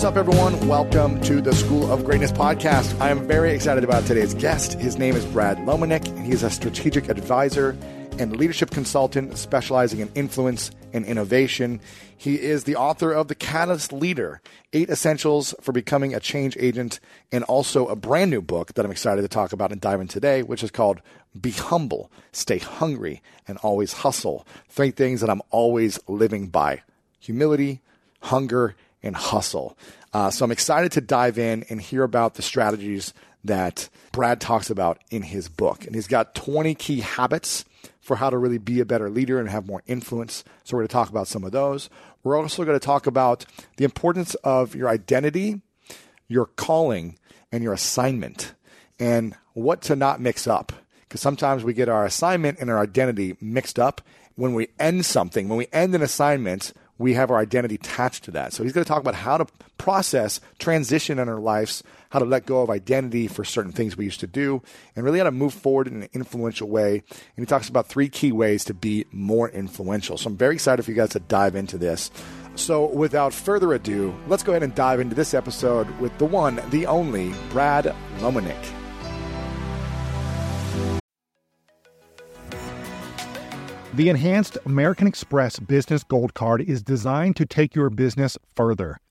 What's up, everyone? Welcome to the School of Greatness podcast. I am very excited about today's guest. His name is Brad Lomenick, and he is a strategic advisor and leadership consultant specializing in influence and innovation. He is the author of The Catalyst Leader Eight Essentials for Becoming a Change Agent, and also a brand new book that I'm excited to talk about and dive in today, which is called Be Humble, Stay Hungry, and Always Hustle. Three things that I'm always living by humility, hunger, and hustle. Uh, so I'm excited to dive in and hear about the strategies that Brad talks about in his book. And he's got 20 key habits for how to really be a better leader and have more influence. So we're going to talk about some of those. We're also going to talk about the importance of your identity, your calling, and your assignment, and what to not mix up. Because sometimes we get our assignment and our identity mixed up. When we end something, when we end an assignment, we have our identity attached to that. So he's going to talk about how to process transition in our lives, how to let go of identity for certain things we used to do, and really how to move forward in an influential way. And he talks about three key ways to be more influential. So I'm very excited for you guys to dive into this. So without further ado, let's go ahead and dive into this episode with the one, the only, Brad Lomenick. The enhanced American Express Business Gold Card is designed to take your business further.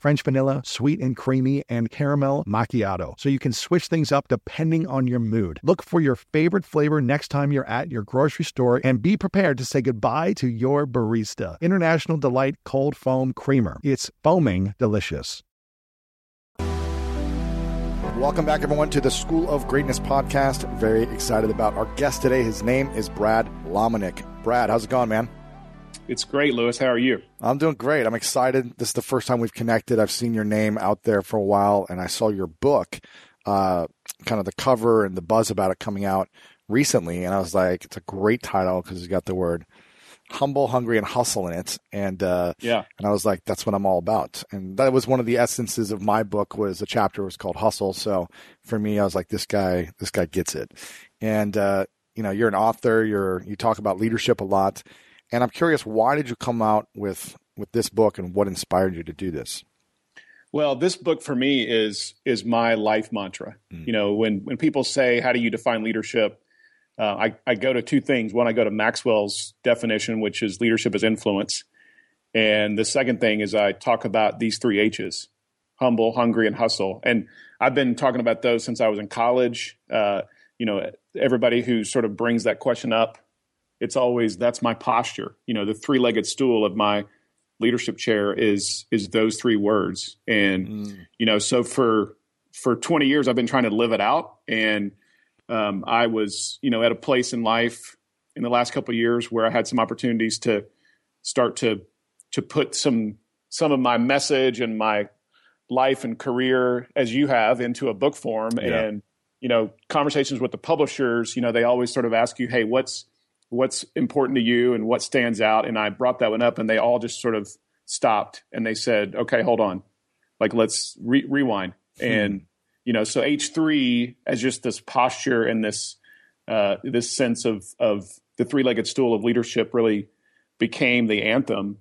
French vanilla, sweet and creamy, and caramel macchiato. So you can switch things up depending on your mood. Look for your favorite flavor next time you're at your grocery store and be prepared to say goodbye to your barista. International Delight Cold Foam Creamer. It's foaming delicious. Welcome back, everyone, to the School of Greatness podcast. Very excited about our guest today. His name is Brad Lomenick. Brad, how's it going, man? It's great, Lewis. How are you? I'm doing great. I'm excited. This is the first time we've connected. I've seen your name out there for a while, and I saw your book, uh, kind of the cover and the buzz about it coming out recently. And I was like, it's a great title because it's got the word humble, hungry, and hustle in it. And uh, yeah, and I was like, that's what I'm all about. And that was one of the essences of my book. Was a chapter was called Hustle. So for me, I was like, this guy, this guy gets it. And uh, you know, you're an author. You're you talk about leadership a lot. And I'm curious, why did you come out with with this book, and what inspired you to do this? Well, this book for me is is my life mantra. Mm. You know, when when people say, "How do you define leadership?" Uh, I, I go to two things. One, I go to Maxwell's definition, which is leadership is influence, and the second thing is I talk about these three H's: humble, hungry, and hustle. And I've been talking about those since I was in college. Uh, you know, everybody who sort of brings that question up it's always that's my posture. You know, the three legged stool of my leadership chair is is those three words. And mm. you know, so for for 20 years I've been trying to live it out. And um, I was, you know, at a place in life in the last couple of years where I had some opportunities to start to to put some some of my message and my life and career as you have into a book form yeah. and you know conversations with the publishers you know they always sort of ask you hey what's what's important to you and what stands out and i brought that one up and they all just sort of stopped and they said okay hold on like let's re- rewind hmm. and you know so h3 as just this posture and this uh, this sense of of the three-legged stool of leadership really became the anthem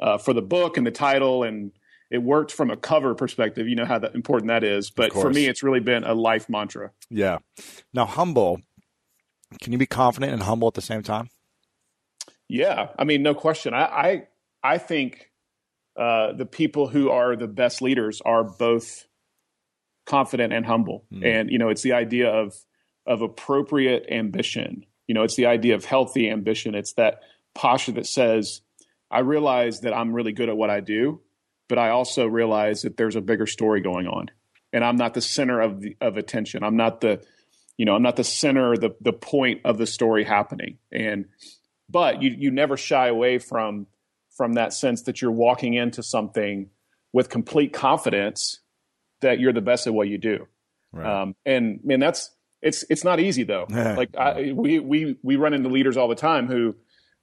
uh, for the book and the title and it worked from a cover perspective. You know how that important that is. But for me, it's really been a life mantra. Yeah. Now, humble. Can you be confident and humble at the same time? Yeah, I mean, no question. I I, I think uh, the people who are the best leaders are both confident and humble. Mm. And you know, it's the idea of of appropriate ambition. You know, it's the idea of healthy ambition. It's that posture that says, I realize that I'm really good at what I do, but I also realize that there's a bigger story going on, and I'm not the center of the, of attention. I'm not the, you know, I'm not the center, the the point of the story happening. And but you you never shy away from from that sense that you're walking into something with complete confidence that you're the best at what you do. Right. Um, and man, that's it's it's not easy though. like I, we we we run into leaders all the time who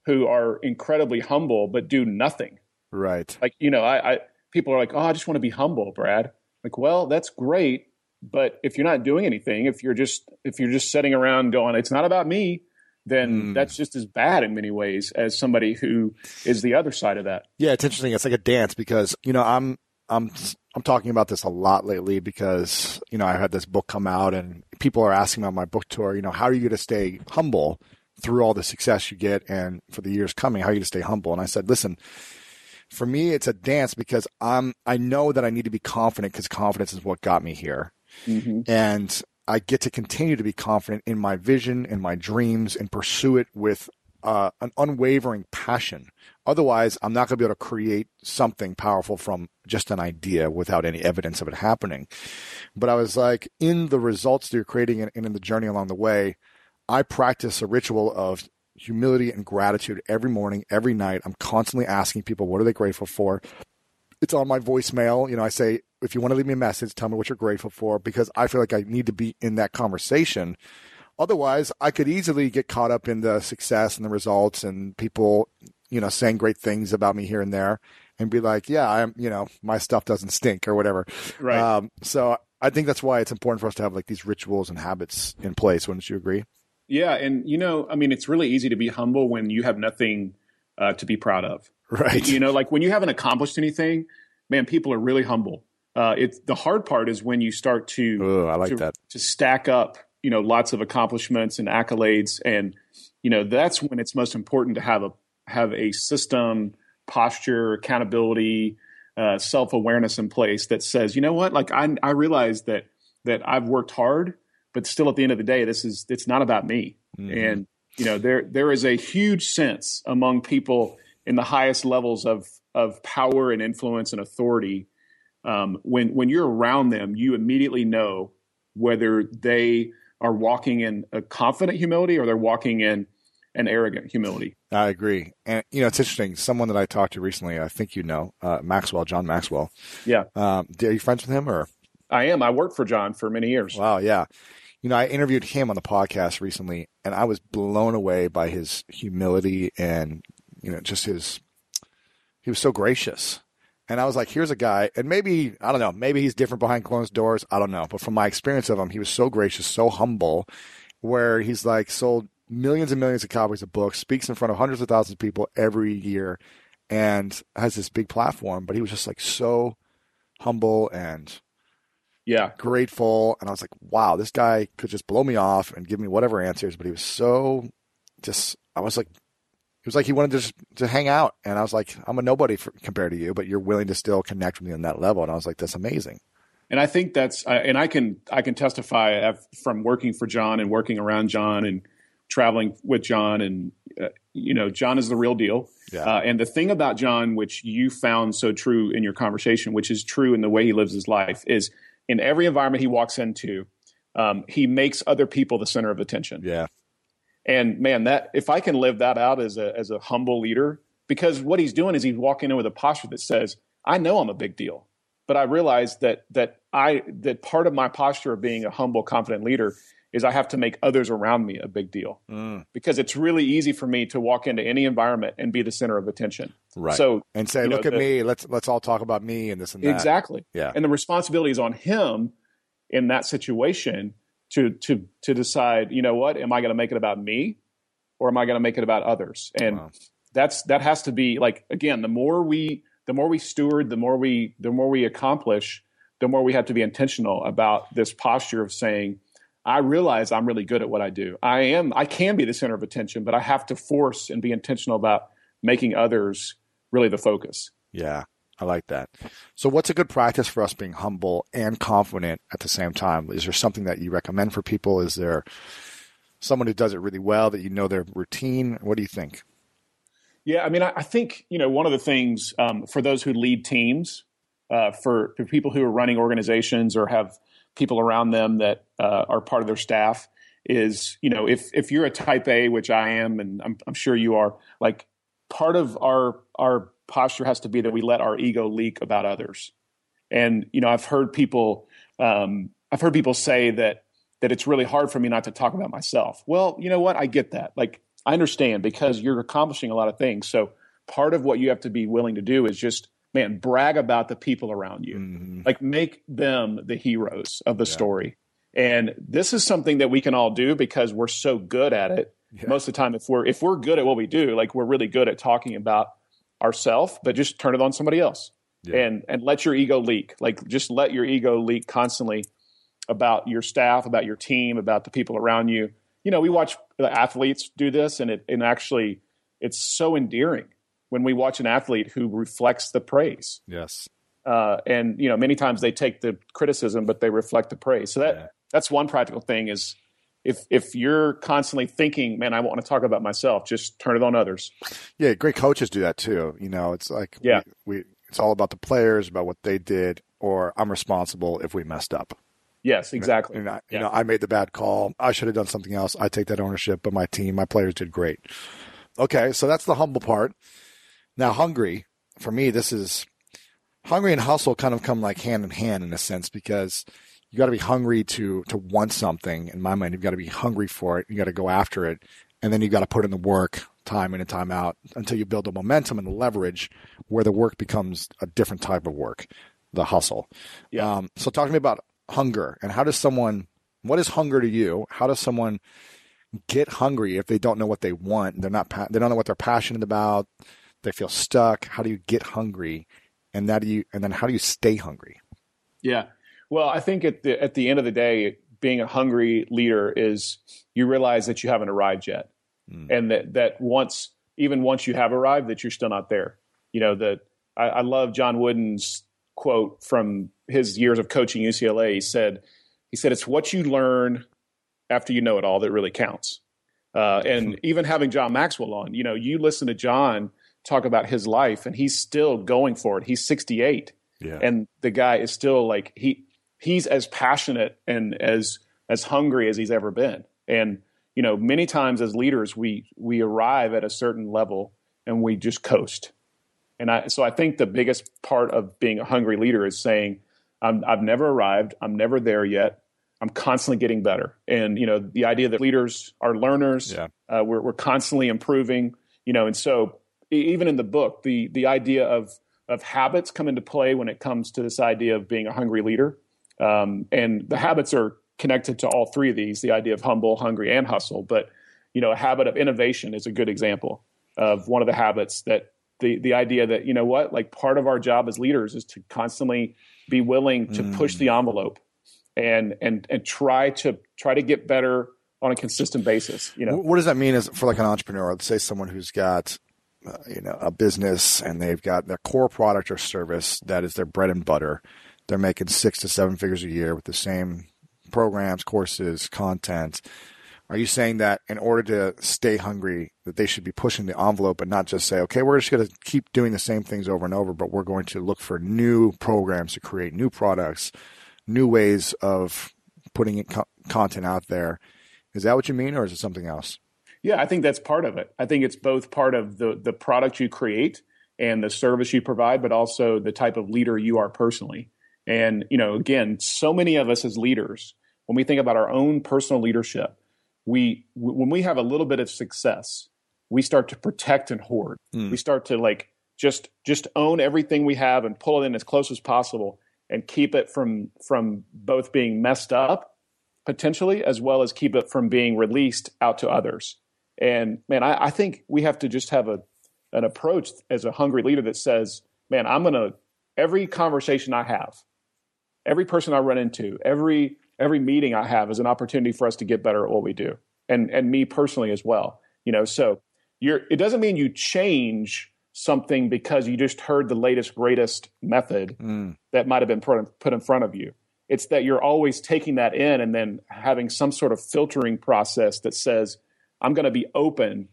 who are incredibly humble but do nothing. Right. Like you know, I, I people are like, "Oh, I just want to be humble, Brad." Like, well, that's great, but if you're not doing anything, if you're just if you're just sitting around going, "It's not about me," then mm. that's just as bad in many ways as somebody who is the other side of that. Yeah, it's interesting. It's like a dance because you know I'm I'm I'm talking about this a lot lately because you know I had this book come out and people are asking about my book tour, you know, how are you going to stay humble through all the success you get and for the years coming? How are you going to stay humble? And I said, listen, for me, it's a dance because I'm, I know that I need to be confident because confidence is what got me here. Mm-hmm. And I get to continue to be confident in my vision and my dreams and pursue it with uh, an unwavering passion. Otherwise, I'm not going to be able to create something powerful from just an idea without any evidence of it happening. But I was like, in the results that you're creating and in the journey along the way, I practice a ritual of humility and gratitude every morning, every night. I'm constantly asking people, what are they grateful for? It's on my voicemail. You know, I say, if you want to leave me a message, tell me what you're grateful for because I feel like I need to be in that conversation. Otherwise, I could easily get caught up in the success and the results and people, you know, saying great things about me here and there and be like, yeah, I'm, you know, my stuff doesn't stink or whatever. Right. Um, so I think that's why it's important for us to have like these rituals and habits in place. Wouldn't you agree? Yeah, and you know, I mean, it's really easy to be humble when you have nothing uh, to be proud of. Right. You know, like when you haven't accomplished anything, man, people are really humble. Uh, it's the hard part is when you start to Ooh, I like to, that to stack up, you know, lots of accomplishments and accolades, and you know, that's when it's most important to have a have a system, posture, accountability, uh, self awareness in place that says, you know what, like I I realize that that I've worked hard but still at the end of the day this is it's not about me mm-hmm. and you know there there is a huge sense among people in the highest levels of of power and influence and authority um, when when you're around them you immediately know whether they are walking in a confident humility or they're walking in an arrogant humility. I agree, and you know it's interesting. Someone that I talked to recently, I think you know uh, Maxwell, John Maxwell. Yeah, um, are you friends with him or? I am. I worked for John for many years. Wow, yeah you know, I interviewed him on the podcast recently, and I was blown away by his humility and you know just his. He was so gracious, and I was like, "Here's a guy," and maybe I don't know, maybe he's different behind closed doors. I don't know, but from my experience of him, he was so gracious, so humble, where he's like sold millions and millions of copies of books, speaks in front of hundreds of thousands of people every year, and has this big platform. But he was just like so humble and yeah, grateful. And I was like, wow, this guy could just blow me off and give me whatever answers. But he was so just, I was like, it was like he wanted to just to hang out. And I was like, I'm a nobody for, compared to you, but you're willing to still connect with me on that level. And I was like, that's amazing. And I think that's, and I can, I can testify from working for John and working around John and traveling with John. And uh, you know, John is the real deal. Yeah. Uh, and the thing about John, which you found so true in your conversation, which is true in the way he lives his life, is in every environment he walks into, um, he makes other people the center of attention. Yeah. And man, that if I can live that out as a as a humble leader, because what he's doing is he's walking in with a posture that says, "I know I'm a big deal, but I realize that that I that part of my posture of being a humble, confident leader is I have to make others around me a big deal Mm. because it's really easy for me to walk into any environment and be the center of attention. Right. So and say, you know, look at the- me. Let's let's all talk about me and this and that. exactly, Yeah. and the responsibility is on him in that situation to to to decide. You know what? Am I going to make it about me, or am I going to make it about others? And Wow. that's that has to be like again. The more we the more we steward, the more we the more we accomplish, the more we have to be intentional about this posture of saying. I realize I'm really good at what I do. I am I can be the center of attention, but I have to force and be intentional about making others really the focus. Yeah, I like that. So, what's a good practice for us being humble and confident at the same time? Is there something that you recommend for people? Is there someone who does it really well that you know their routine? What do you think? Yeah, I mean, I, think you know one of the things um, for those who lead teams, uh, for, for people who are running organizations or have people around them that uh, are part of their staff, is you know if if you're a Type A, which I am, and I'm, I'm sure you are, like part of our our posture has to be that we let our ego leak about others, and you know I've heard people um, I've heard people say that that it's really hard for me not to talk about myself. Well, you know what? I get that. Like I understand because you're accomplishing a lot of things. So part of what you have to be willing to do is just man brag about the people around you. Mhm. Like make them the heroes of the story. And this is something that we can all do because we're so good at it. Yeah. Most of the time if we're if we're good at what we do, like we're really good at talking about ourselves, but just turn it on somebody else. Yeah. And and let your ego leak. Like just let your ego leak constantly about your staff, about your team, about the people around you. You know, we watch the athletes do this, and it and actually, it's so endearing when we watch an athlete who reflects the praise. Yes. Uh, and you know, many times they take the criticism, but they reflect the praise. So that Yeah. that's one practical thing is if if you're constantly thinking, man, I want to talk about myself, just turn it on others. Yeah, great coaches do that too. You know, it's like Yeah. we, we it's all about the players, about what they did, or I'm responsible if we messed up. Yes, exactly. And I, you know, I made the bad call. I should have done something else. I take that ownership, but my team, my players did great. Okay, so that's the humble part. Now, hungry for me, this is hungry and hustle kind of come like hand in hand in a sense because you got to be hungry to to want something. In my mind, you've got to be hungry for it. You got to go after it, and then you've got to put in the work, time in and time out, until you build the momentum and the leverage, where the work becomes a different type of work, the hustle. Yeah. Um, so, talk to me about hunger and how does someone what is hunger to you how does someone get hungry if they don't know what they want they're not they don't know what they're passionate about they feel stuck how do you get hungry and that do you and then how do you stay hungry Yeah. Well, I think at the at the end of the day, being a hungry leader is you realize that you haven't arrived yet, Mm. and that that once even once you have arrived, that you're still not there. You know that I, I love John Wooden's quote from his years of coaching UCLA. He said he said it's what you learn after you know it all that really counts. Uh, and even having John Maxwell on, you know, you listen to John talk about his life, and he's still going for it. He's 68 yeah and the guy is still like he he's as passionate and as as hungry as he's ever been. And you know many times as leaders we we arrive at a certain level and we just coast. And i so i think the biggest part of being a hungry leader is saying I'm, i've never arrived. I'm never there yet. I'm constantly getting better. And you know the idea that leaders are learners Yeah. uh, we're, we're constantly improving you know and so even in the book the the idea of of habits come into play when it comes to this idea of being a hungry leader. Um, and the habits are connected to all three of these the idea of humble, hungry, and hustle. But, you know, a habit of innovation is a good example of one of the habits that the, the idea that, you know what, like part of our job as leaders is to constantly be willing to push the envelope and, and, and try to try to get better on a consistent basis. You know, what does that mean as for like an entrepreneur let's say someone who's got uh, you know a business and they've got their core product or service that is their bread and butter they're making six to seven figures a year with the same programs courses content Are you saying that in order to stay hungry, that they should be pushing the envelope and not just say, okay, we're just going to keep doing the same things over and over, but we're going to look for new programs to create new products, new ways of putting co- content out there. Is that what you mean, or is it something else? Yeah, I think that's part of it. I think it's both part of the the product you create and the service you provide, but also the type of leader you are personally. And you know, again, so many of us as leaders, when we think about our own personal leadership, we when we have a little bit of success, we start to protect and hoard. Mm. We start to like just just own everything we have and pull it in as close as possible and keep it from from both being messed up potentially as well as keep it from being released out to others. And man, I, I think we have to just have a an approach as a hungry leader that says, man, I'm gonna every conversation I have, every person I run into, every every meeting I have is an opportunity for us to get better at what we do. And and me personally as well. You know, so you're it doesn't mean you change something because you just heard the latest greatest method mm. that might have been put, put in front of you it's that you're always taking that in and then having some sort of filtering process that says i'm going to be open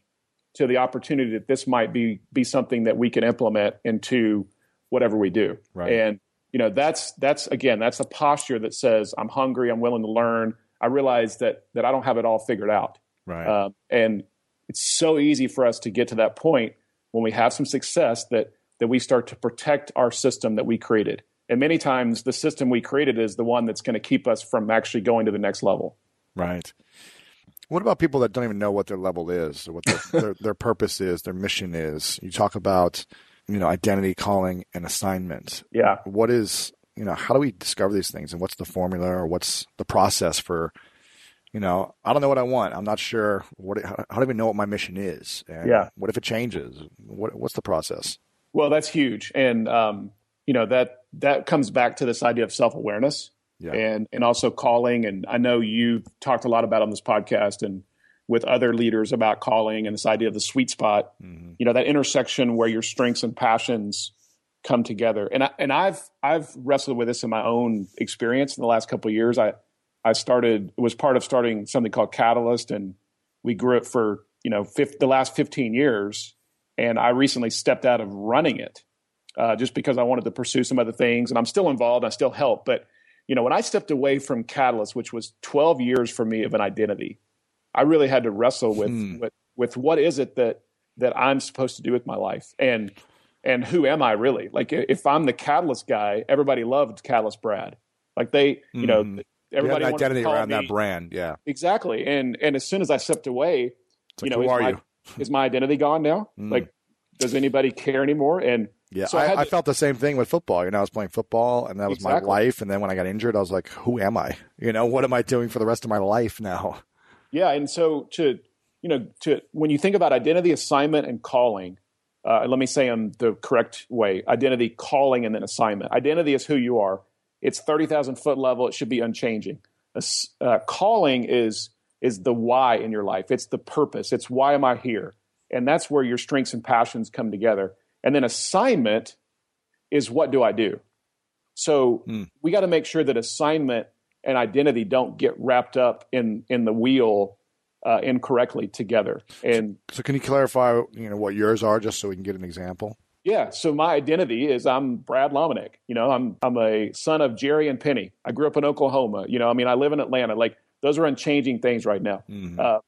to the opportunity that this might be be something that we can implement into whatever we do right. and you know that's that's again that's a posture that says i'm hungry i'm willing to learn i realize that that i don't have it all figured out right uh, and it's so easy for us to get to that point when we have some success that that we start to protect our system that we created and many times the system we created is the one that's going to keep us from actually going to the next level. Right. What about people that don't even know what their level is, or what their, their, their purpose is, their mission is? You talk about, you know, identity, calling, and assignment. Yeah. What is, you know, how do we discover these things, and what's the formula, or what's the process for, you know, I don't know what I want. I'm not sure what. How, how do we know what my mission is? And yeah. What if it changes? What What's the process? Well, that's huge, and um, you know that that comes back to this idea of self awareness yeah. and and also calling. And I know you've talked a lot about on this podcast and with other leaders about calling and this idea of the sweet spot. Mm-hmm. You know that intersection where your strengths and passions come together. And I, and I've I've wrestled with this in my own experience in the last couple of years. I I started was part of starting something called Catalyst, and we grew it for you know the last 15 years. And I recently stepped out of running it uh, just because I wanted to pursue some other things. And I'm still involved. I still help. But, you know, when I stepped away from Catalyst, which was 12 years for me of an identity, I really had to wrestle with, hmm. with, with what is it that, that I'm supposed to do with my life? And, and who am I really? Like, if I'm the Catalyst guy, everybody loved Catalyst Brad. Like they, you know, mm. everybody you identity around me. that brand. Yeah, exactly. And, and as soon as I stepped away, you know, who is are my, you? is my identity gone now? Mm. Like, does anybody care anymore? And yeah, so I, I, I, felt the same thing with football. You know, I was playing football, and that was exactly. my life. And then when I got injured, I was like, "Who am I? You know, what am I doing for the rest of my life now?" Yeah, and so to you know, to when you think about identity, assignment, and calling, uh, let me say them the correct way: identity, calling, and then assignment. Identity is who you are. It's thirty thousand foot level. It should be unchanging. Uh, calling is is the why in your life. It's the purpose. It's why am I here? And that's where your strengths and passions come together. And then assignment is what do I do? So mm. we got to make sure that assignment and identity don't get wrapped up in in the wheel uh, incorrectly together. And so, so, can you clarify, you know, what yours are, just so we can get an example? Yeah. So my identity is I'm Brad Lomenick. You know, I'm I'm a son of Jerry and Penny. I grew up in Oklahoma. You know, I mean, I live in Atlanta. Like those are unchanging things right now. Mm-hmm. Uh,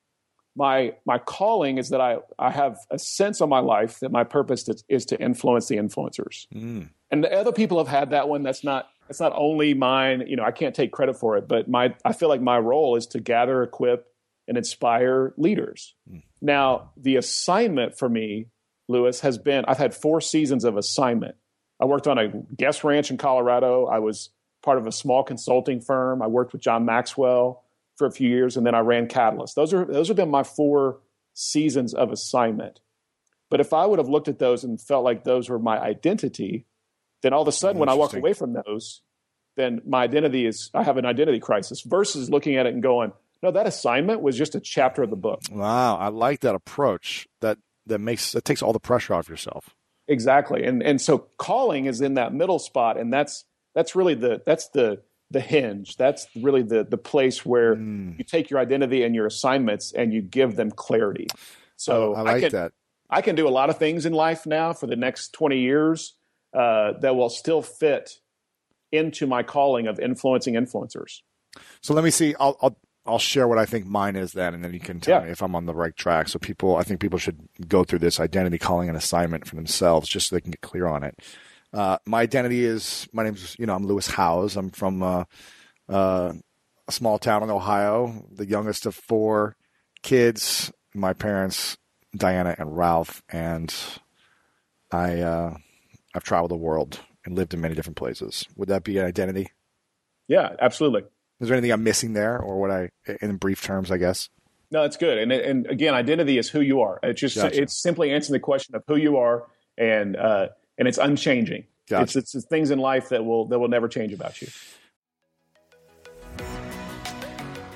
my my calling is that I I have a sense of my life that my purpose is, is to influence the influencers. Mm. And other people have had that one. That's not that's not only mine. You know, I can't take credit for it, but my I feel like my role is to gather, equip, and inspire leaders. Mm. Now, the assignment for me, Lewis, has been I've had four seasons of assignment. I worked on a guest ranch in Colorado. I was part of a small consulting firm. I worked with John Maxwell for a few years, and then I ran Catalyst. Those are those have been my four seasons of assignment. But if I would have looked at those and felt like those were my identity, then all of a sudden when I walk away from those, then my identity is I have an identity crisis versus looking at it and going, no, that assignment was just a chapter of the book. Wow, I like that approach. That that makes that takes all the pressure off yourself. Exactly. And and so calling is in that middle spot and that's that's really the that's the the hinge. That's really the the place where mm. you take your identity and your assignments and you give them clarity. So oh, I like I can, that. I can do a lot of things in life now for the next 20 years uh, that will still fit into my calling of influencing influencers. So let me see. I'll, I'll I'll share what I think mine is then, and then you can tell yeah. me if I'm on the right track. So people, I think people should go through this identity calling and assignment for themselves, just so they can get clear on it. Uh, my identity is my name's you know I'm Lewis Howes. I'm from uh, uh, a small town in Ohio, the youngest of four kids. My parents, Diana and Ralph, and I uh, I've traveled the world and lived in many different places. Would that be an identity? Yeah, absolutely. Is there anything I'm missing there, or what I, in brief terms, I guess? No, it's good. And and again, identity is who you are. It's just gotcha. it's simply answering the question of who you are and uh, and it's unchanging. Gotcha. It's, it's, it's things in life that will that will never change about you.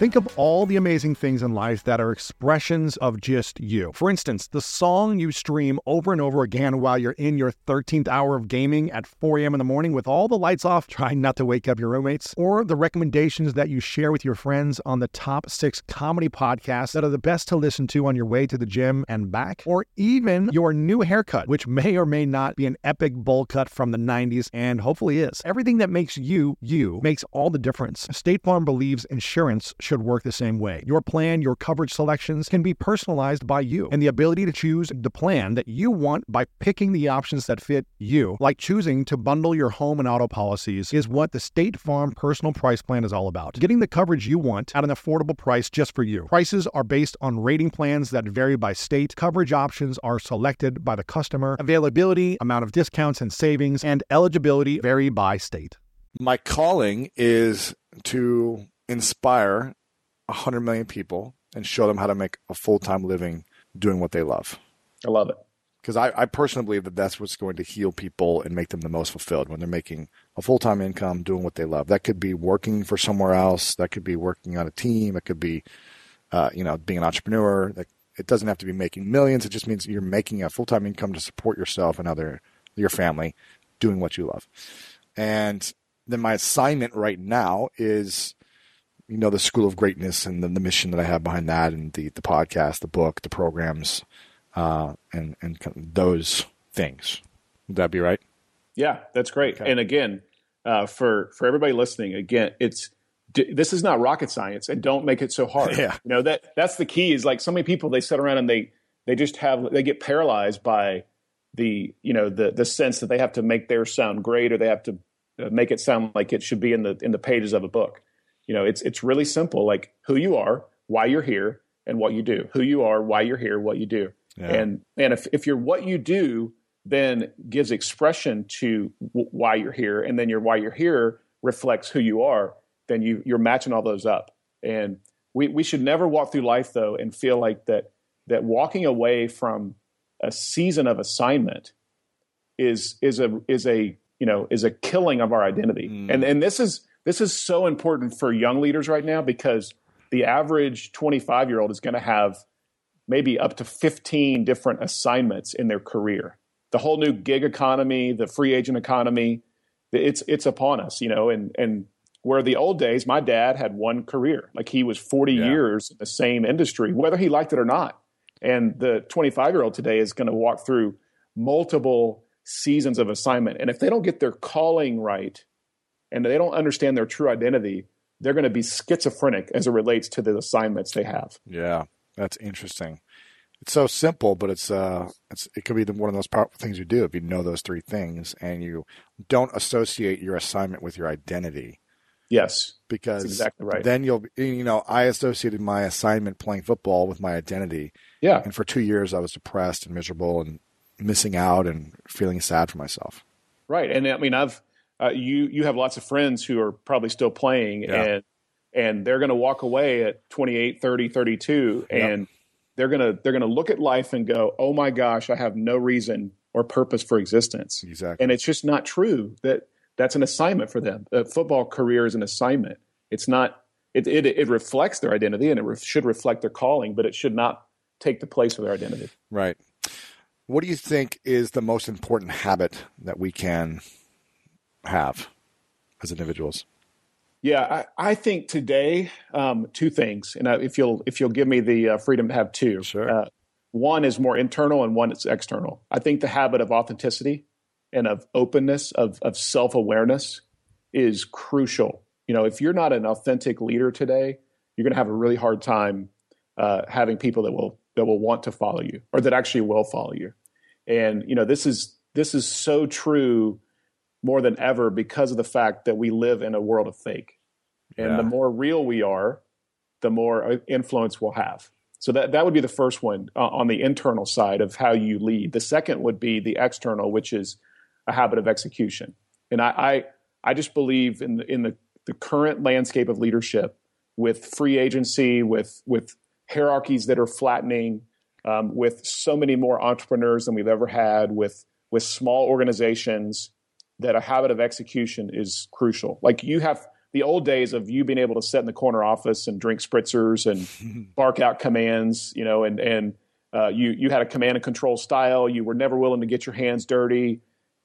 Think of all the amazing things in life that are expressions of just you. For instance, the song you stream over and over again while you're in your 13th hour of gaming at 4 a.m. in the morning with all the lights off, trying not to wake up your roommates, or the recommendations that you share with your friends on the top six comedy podcasts that are the best to listen to on your way to the gym and back, or even your new haircut, which may or may not be an epic bowl cut from the 90s and hopefully is. Everything that makes you, you, makes all the difference. State Farm believes insurance should work the same way. Your plan, your coverage selections can be personalized by you, and the ability to choose the plan that you want by picking the options that fit you, like choosing to bundle your home and auto policies, is what the State Farm Personal Price Plan is all about. Getting the coverage you want at an affordable price just for you. Prices are based on rating plans that vary by state. Coverage options are selected by the customer. Availability, amount of discounts and savings, and eligibility vary by state. My calling is to inspire 100 million people and show them how to make a full time living doing what they love. I love it. Because I, I, personally believe that that's what's going to heal people and make them the most fulfilled when they're making a full time income doing what they love. That could be working for somewhere else. That could be working on a team. It could be, uh, you know, being an entrepreneur. It doesn't have to be making millions. It just means you're making a full time income to support yourself and other your family doing what you love. And then my assignment right now is you know the School of Greatness and the, the mission that I have behind that, and the the podcast, the book, the programs, uh, and and those things. Would that be right? Yeah, that's great. Okay. And again, uh, for for everybody listening, again, it's this is not rocket science, and don't make it so hard. Yeah, you know that that's the key. Is like so many people they sit around and they they just have they get paralyzed by the you know the the sense that they have to make their sound great or they have to uh, make it sound like it should be in the in the pages of a book you know, it's it's really simple, like who you are, why you're here, and what you do. Who you are, why you're here, what you do. Yeah. And and if if you're what you do then gives expression to w- why you're here, and then your why you're here reflects who you are, then you you're matching all those up. And we we should never walk through life though and feel like that that walking away from a season of assignment is is a is a you know is a killing of our identity. Mm. And and this is this is so important for young leaders right now because the average 25 year old is going to have maybe up to 15 different assignments in their career the whole new gig economy, the free agent economy, it's it's upon us, you know, and and where the old days, my dad had one career, like he was 40 yeah. years in the same industry, whether he liked it or not. And the 25 year old today is going to walk through multiple seasons of assignment. And if they don't get their calling right and they don't understand their true identity, they're going to be schizophrenic as it relates to the assignments they have. Yeah, that's interesting it's so simple, but it's uh, it's it could be the, one of those powerful things you do if you know those three things and you don't associate your assignment with your identity. Yes, because exactly right. Then you'll you know I associated my assignment playing football with my identity. Yeah, and for two years I was depressed and miserable and missing out and feeling sad for myself. Right, and I mean I've uh, you you have lots of friends who are probably still playing yeah. and and they're going to walk away at 28 30 32 yep. and they're gonna they're gonna look at life and go, "Oh my gosh, I have no reason or purpose for existence." Exactly, and it's just not true. That that's an assignment for them. A football career is an assignment. It's not. It it, it reflects their identity and it re- should reflect their calling, but it should not take the place of their identity. Right. What do you think is the most important habit that we can have as individuals? Yeah, I, I think today um, two things, and if you'll if you'll give me the uh, freedom to have two. Sure. Uh, one is more internal, and one is external. I think the habit of authenticity and of openness, of of self awareness, is crucial. You know, if you're not an authentic leader today, you're going to have a really hard time uh, having people that will that will want to follow you or that actually will follow you. And you know, this is this is so true more than ever because of the fact that we live in a world of fake. And yeah. the more real we are, the more uh, influence we'll have. So that, that would be the first one uh, on the internal side of how you lead. The second would be the external, which is a habit of execution. And I, I, I just believe in the, in the, the current landscape of leadership with free agency, with, with hierarchies that are flattening, um, with so many more entrepreneurs than we've ever had, with, with small organizations, that a habit of execution is crucial. Like you have the old days of you being able to sit in the corner office and drink spritzers and bark out commands, you know, and and uh, you you had a command and control style. You were never willing to get your hands dirty.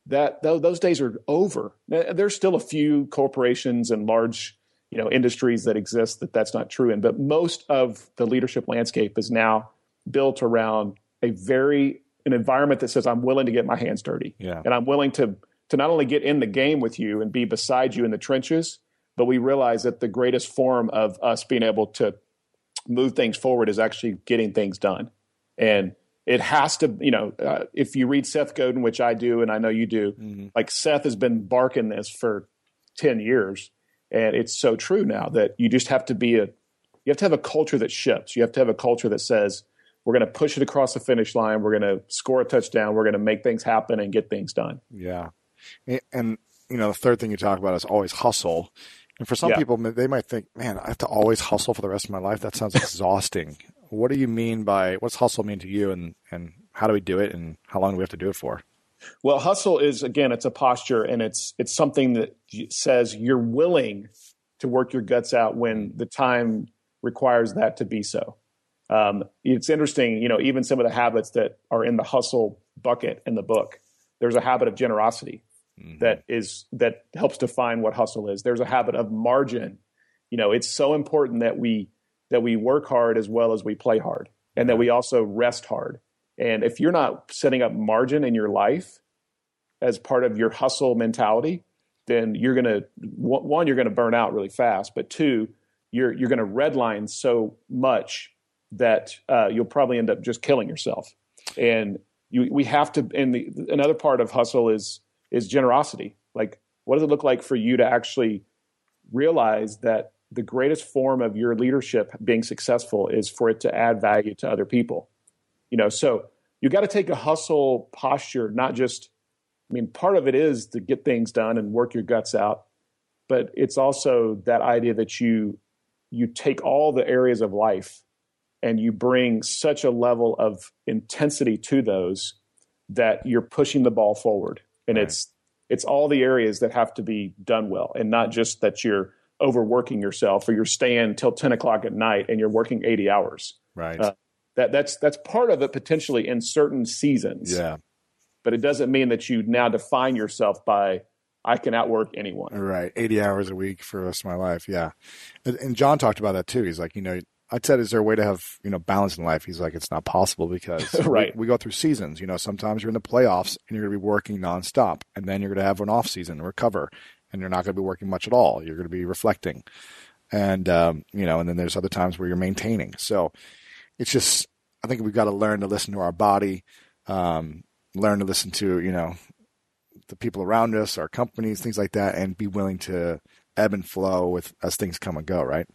That those days are over. There's still a few corporations and large you know industries that exist that that's not true in, but most of the leadership landscape is now built around a very an environment that says I'm willing to get my hands dirty, yeah. and I'm willing to to not only get in the game with you and be beside you in the trenches, but we realize that the greatest form of us being able to move things forward is actually getting things done. And it has to, you know, uh, if you read Seth Godin, which I do, and I know you do, mm-hmm. like Seth has been barking this for 10 years. And it's so true now that you just have to be a, you have to have a culture that ships. You have to have a culture that says, we're going to push it across the finish line. We're going to score a touchdown. We're going to make things happen and get things done. Yeah. And, you know, the third thing you talk about is always hustle. And for some yeah. people, they might think, man, I have to always hustle for the rest of my life. That sounds exhausting. what do you mean by what's hustle mean to you and, and how do we do it and how long do we have to do it for? Well, hustle is again, it's a posture and it's it's something that says you're willing to work your guts out when the time requires that to be so. Um, it's interesting, you know, even some of the habits that are in the hustle bucket in the book. There's a habit of generosity mm-hmm. that is that helps define what hustle is. There's a habit of margin. You know, it's so important that we that we work hard as well as we play hard, and that we also rest hard. And if you're not setting up margin in your life as part of your hustle mentality, then you're going to one you're going to burn out really fast, but two you're you're going to redline so much that uh, you'll probably end up just killing yourself. And you, we have to. And the, another part of hustle is is generosity. Like, what does it look like for you to actually realize that the greatest form of your leadership being successful is for it to add value to other people? You know, so you got to take a hustle posture, not just, I mean, part of it is to get things done and work your guts out, but it's also that idea that you you take all the areas of life and you bring such a level of intensity to those that you're pushing the ball forward and right. it's it's all the areas that have to be done well and not just that you're overworking yourself or you're staying till 10 o'clock at night and you're working 80 hours right uh, that that's that's part of it potentially in certain seasons yeah but it doesn't mean that you now define yourself by I can outwork anyone. Right. 80 hours a week for the rest of my life. Yeah. And, and John talked about that too. He's like, you know, I said, is there a way to have, you know, balance in life? He's like, it's not possible because right. we, we, go through seasons. You know, sometimes you're in the playoffs and you're going to be working nonstop and then you're going to have an off season and recover and you're not going to be working much at all. You're going to be reflecting. And, um, you know, and then there's other times where you're maintaining. So it's just, I think we've got to learn to listen to our body, um, learn to listen to, you know, the people around us, our companies, things like that, and be willing to ebb and flow with as things come and go, right?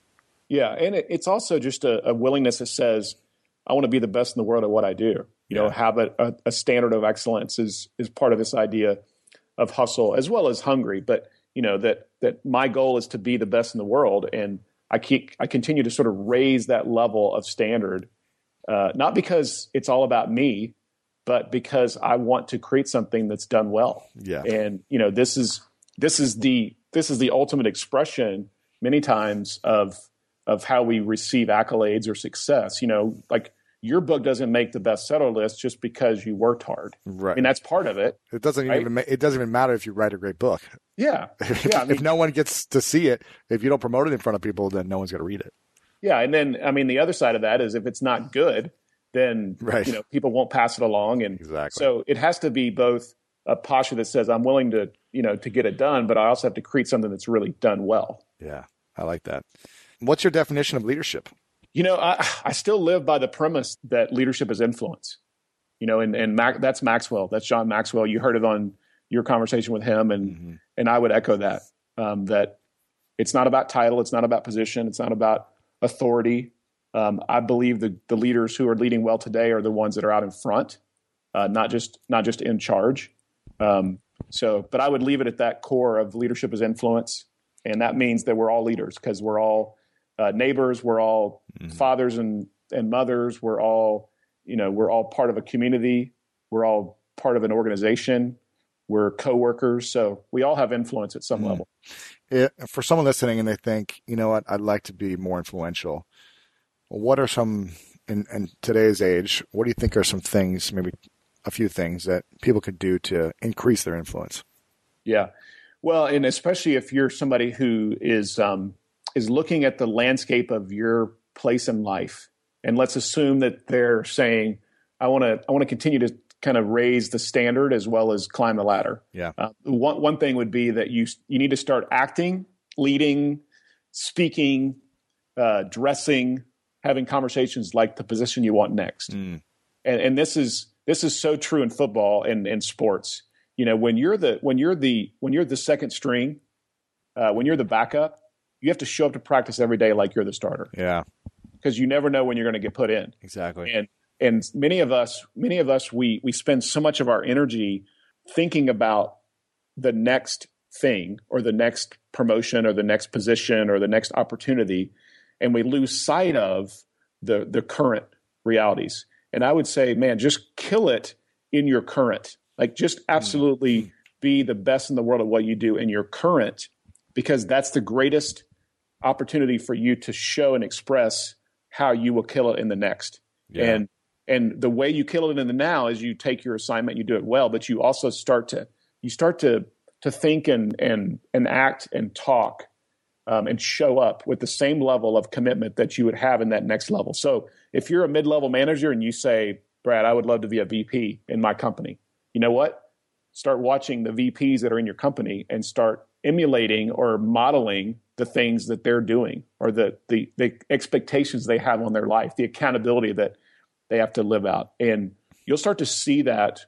Yeah, and it, it's also just a, a, willingness that says, I want to be the best in the world at what I do. You yeah. know, have a, a, a, standard of excellence is is part of this idea of hustle as well as hungry. But you know that that my goal is to be the best in the world, and I keep I continue to sort of raise that level of standard, uh, not because it's all about me, but because I want to create something that's done well. Yeah. And you know, this is this is the this is the ultimate expression many times of of how we receive accolades or success. You know, like your book doesn't make the bestseller list just because you worked hard. Right. I mean, that's part of it. It doesn't right? even it doesn't even matter if you write a great book. Yeah. if, yeah, I mean, if no one gets to see it, if you don't promote it in front of people, then no one's going to read it. Yeah, and then I mean, the other side of that is if it's not good, then right. you know people won't pass it along and exactly. so it has to be both a posture that says i'm willing to you know to get it done but i also have to create something that's really done well yeah i like that what's your definition of leadership? You know i, I still live by the premise that leadership is influence. You know and, and Mac, that's maxwell. That's john maxwell. You heard it on your conversation with him and mm-hmm. and i would echo that um, that it's not about title it's not about position it's not about authority. Um, I believe the the leaders who are leading well today are the ones that are out in front, uh, not just not just in charge. Um, so, but I would leave it at that core of leadership as influence, and that means that we're all leaders because we're all uh, neighbors, we're all mm-hmm. fathers and and mothers, we're all you know we're all part of a community, we're all part of an organization, we're coworkers, so we all have influence at some mm-hmm. level. Yeah, for someone listening and they think, you know what, I'd like to be more influential what are some in, in today's age? What do you think are some things, maybe a few things that people could do to increase their influence? Yeah, well, and especially if you're somebody who is um, is looking at the landscape of your place in life, and let's assume that they're saying, "I want to, I want to continue to kind of raise the standard as well as climb the ladder." Yeah. Uh, one one thing would be that you you need to start acting, leading, speaking, uh, dressing, having conversations like the position you want next. Mm. And, and this is this is so true in football and in sports. You know, when you're the when you're the when you're the second string, uh, when you're the backup, you have to show up to practice every day like you're the starter. Yeah, because you never know when you're going to get put in. Exactly. And and many of us, many of us, we we spend so much of our energy thinking about the next thing or the next promotion or the next position or the next opportunity and we lose sight of the the current realities. And I would say, man, just kill it in your current. Like just absolutely mm-hmm. be the best in the world at what you do in your current because that's the greatest opportunity for you to show and express how you will kill it in the next. Yeah. And and the way you kill it in the now is you take your assignment, you do it well, but you also start to you start to to think and and and act and talk um, and show up with the same level of commitment that you would have in that next level. So if you're a mid level manager and you say, Brad, I would love to be a VP in my company, you know what? Start watching the VPs that are in your company and start emulating or modeling the things that they're doing or the, the, the expectations they have on their life, the accountability that they have to live out. And you'll start to see that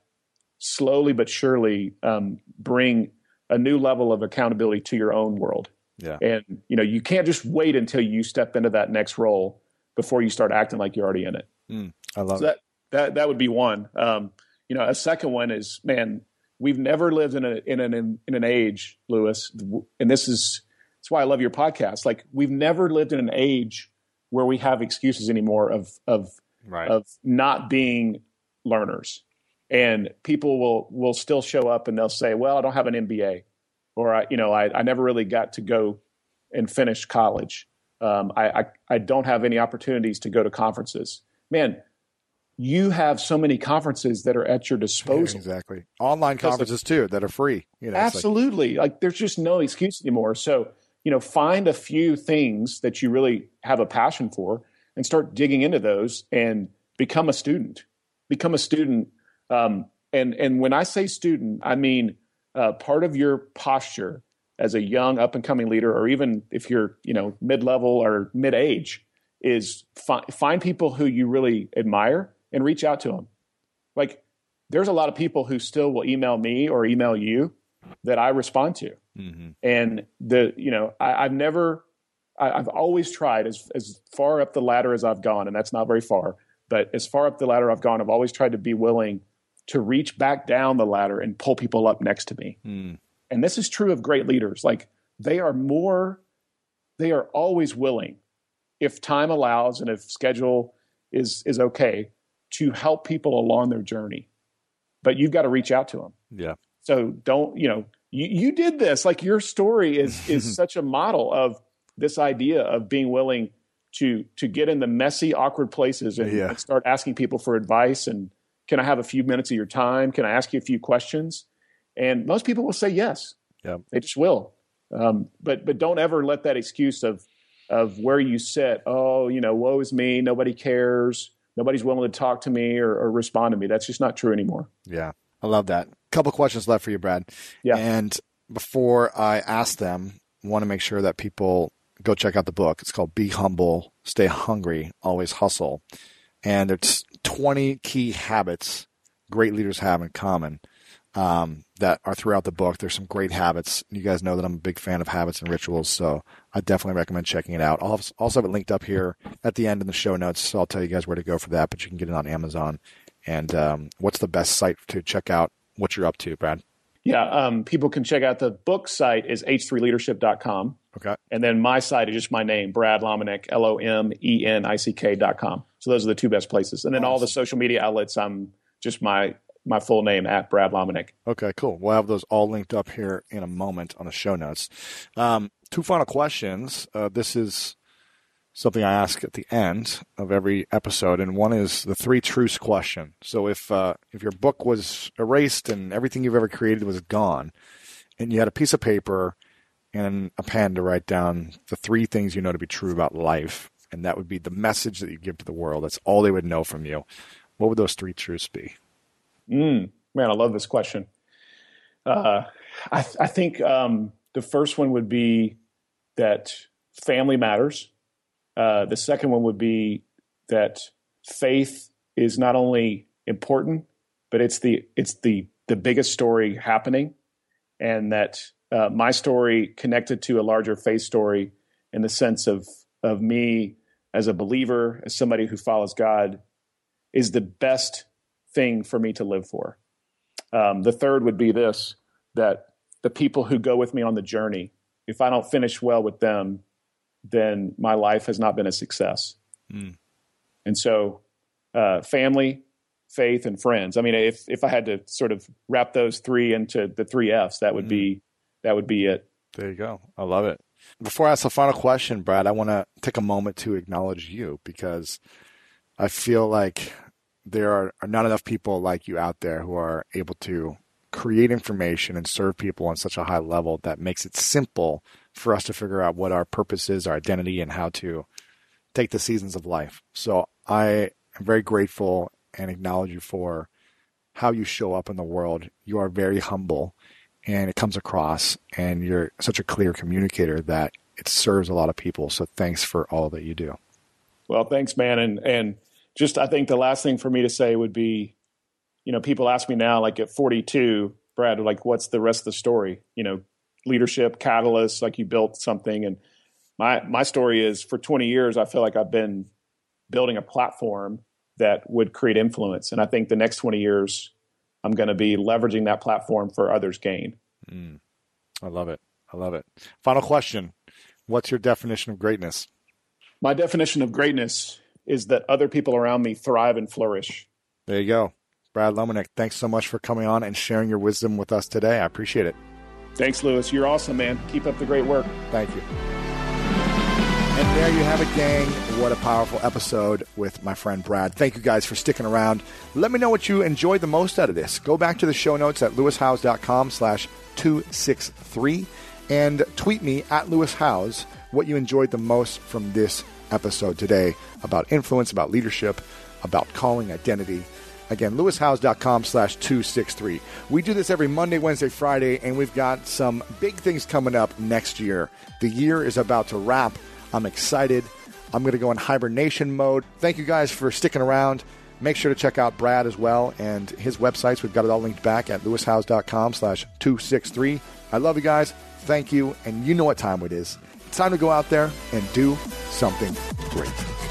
slowly but surely um, bring a new level of accountability to your own world. Yeah. And you know, you can't just wait until you step into that next role before you start acting like you're already in it. Mm, I love so it. That, that that would be one. Um, you know, a second one is man, we've never lived in a in an in an age, Lewis, and this is why I love your podcast. Like we've never lived in an age where we have excuses anymore of of right. of not being learners, and people will will still show up and they'll say, "Well, I don't have an MBA," or I, you know, I, I never really got to go and finish college. Um, I, I I don't have any opportunities to go to conferences. Man, you have so many conferences that are at your disposal. Yeah, exactly. Online conferences too that are free. You know, absolutely. Like, like, there's just no excuse anymore. So, you know, find a few things that you really have a passion for and start digging into those and become a student. Become a student. Um, and and when I say student, I mean uh, part of your posture as a young up and coming leader, or even if you're you know mid level or mid age, is fi- find people who you really admire and reach out to them. Like there's a lot of people who still will email me or email you that I respond to. Mm-hmm. And the, you know, I, have never, I, have always tried as, as far up the ladder as I've gone, and that's not very far, but as far up the ladder I've gone, I've always tried to be willing to reach back down the ladder and pull people up next to me. Mm. And this is true of great leaders. Like they are more, they are always willing, if time allows and if schedule is is okay, to help people along their journey. But you've got to reach out to them. Yeah. So don't, you know, you, you did this. Like your story is is such a model of this idea of being willing to to get in the messy, awkward places and, yeah. and start asking people for advice and can I have a few minutes of your time? Can I ask you a few questions? And most people will say yes. Yeah. They just will. Um, but but don't ever let that excuse of of where you sit. Oh, you know, woe is me. Nobody cares nobody's willing to talk to me or, or respond to me. That's just not true anymore. Yeah, I love that. Couple questions left for you, Brad. Yeah. And before I ask them, I want to make sure that people go check out the book. It's called Be Humble, Stay Hungry, Always Hustle. And it's 20 key habits great leaders have in common um, that are throughout the book. There's some great habits. You guys know that I'm a big fan of habits and rituals, so I definitely recommend checking it out. I'll also have it linked up here at the end in the show notes, so I'll tell you guys where to go for that. But you can get it on Amazon. And um, what's the best site to check out what you're up to, Brad? Yeah, um, people can check out the book site is h3leadership.com. Okay. And then my site is just my name, Brad Lomenick, L O M E N I C K.com. So those are the two best places. And then awesome. all the social media outlets, I'm just my my full name at Brad Lomenick. Okay, cool. We'll have those all linked up here in a moment on the show notes. Um, two final questions. Uh, this is something I ask at the end of every episode, and one is the three truths question. So if uh, if your book was erased and everything you've ever created was gone, and you had a piece of paper and a pen to write down the three things you know to be true about life, and that would be the message that you give to the world. That's all they would know from you. What would those three truths be? Mm, man, I love this question. Uh, I, I, think um, the first one would be that family matters. Uh, the second one would be that faith is not only important, but it's the it's the the biggest story happening, and that uh, my story connected to a larger faith story in the sense of of me as a believer, as somebody who follows God, is the best thing for me to live for. Um, the third would be this that the people who go with me on the journey, if I don't finish well with them, then my life has not been a success. Mm. And so, uh, family, faith, and friends. I mean, if if I had to sort of wrap those three into the three Fs, that would mm. be that would be it. There you go. I love it. Before I ask the final question, Brad, I want to take a moment to acknowledge you because I feel like there are, are not enough people like you out there who are able to create information and serve people on such a high level that makes it simple for us to figure out what our purpose is, our identity, and how to take the seasons of life. So I am very grateful and acknowledge you for how you show up in the world. You are very humble and it comes across and you're such a clear communicator that it serves a lot of people. So thanks for all that you do. Well, thanks, man. And, and just I think the last thing for me to say would be, you know, people ask me now, like at 42, Brad, like, what's the rest of the story? You know, leadership, catalyst, like you built something. And my my story is for 20 years, I feel like I've been building a platform that would create influence. And I think the next 20 years, I'm going to be leveraging that platform for others' gain. Mm. I love it. I love it. Final question What's your definition of greatness? My definition of greatness is that other people around me thrive and flourish. There you go. Brad Lomenick, thanks so much for coming on and sharing your wisdom with us today. I appreciate it. Thanks, Lewis. You're awesome, man. Keep up the great work. Thank you. And there you have it, gang. What a powerful episode with my friend Brad. Thank you guys for sticking around. Let me know what you enjoyed the most out of this. Go back to the show notes at lewishowes.com slash 263 and tweet me at Lewis Howes what you enjoyed the most from this episode today about influence, about leadership, about calling, identity. Again, lewishowes.com slash 263. We do this every Monday, Wednesday, Friday, and we've got some big things coming up next year. The year is about to wrap. I'm excited. I'm going to go in hibernation mode. Thank you guys for sticking around. Make sure to check out Brad as well and his websites. We've got it all linked back at lewishowes.com slash 263. I love you guys. Thank you. And you know what time it is. It's time to go out there and do something great.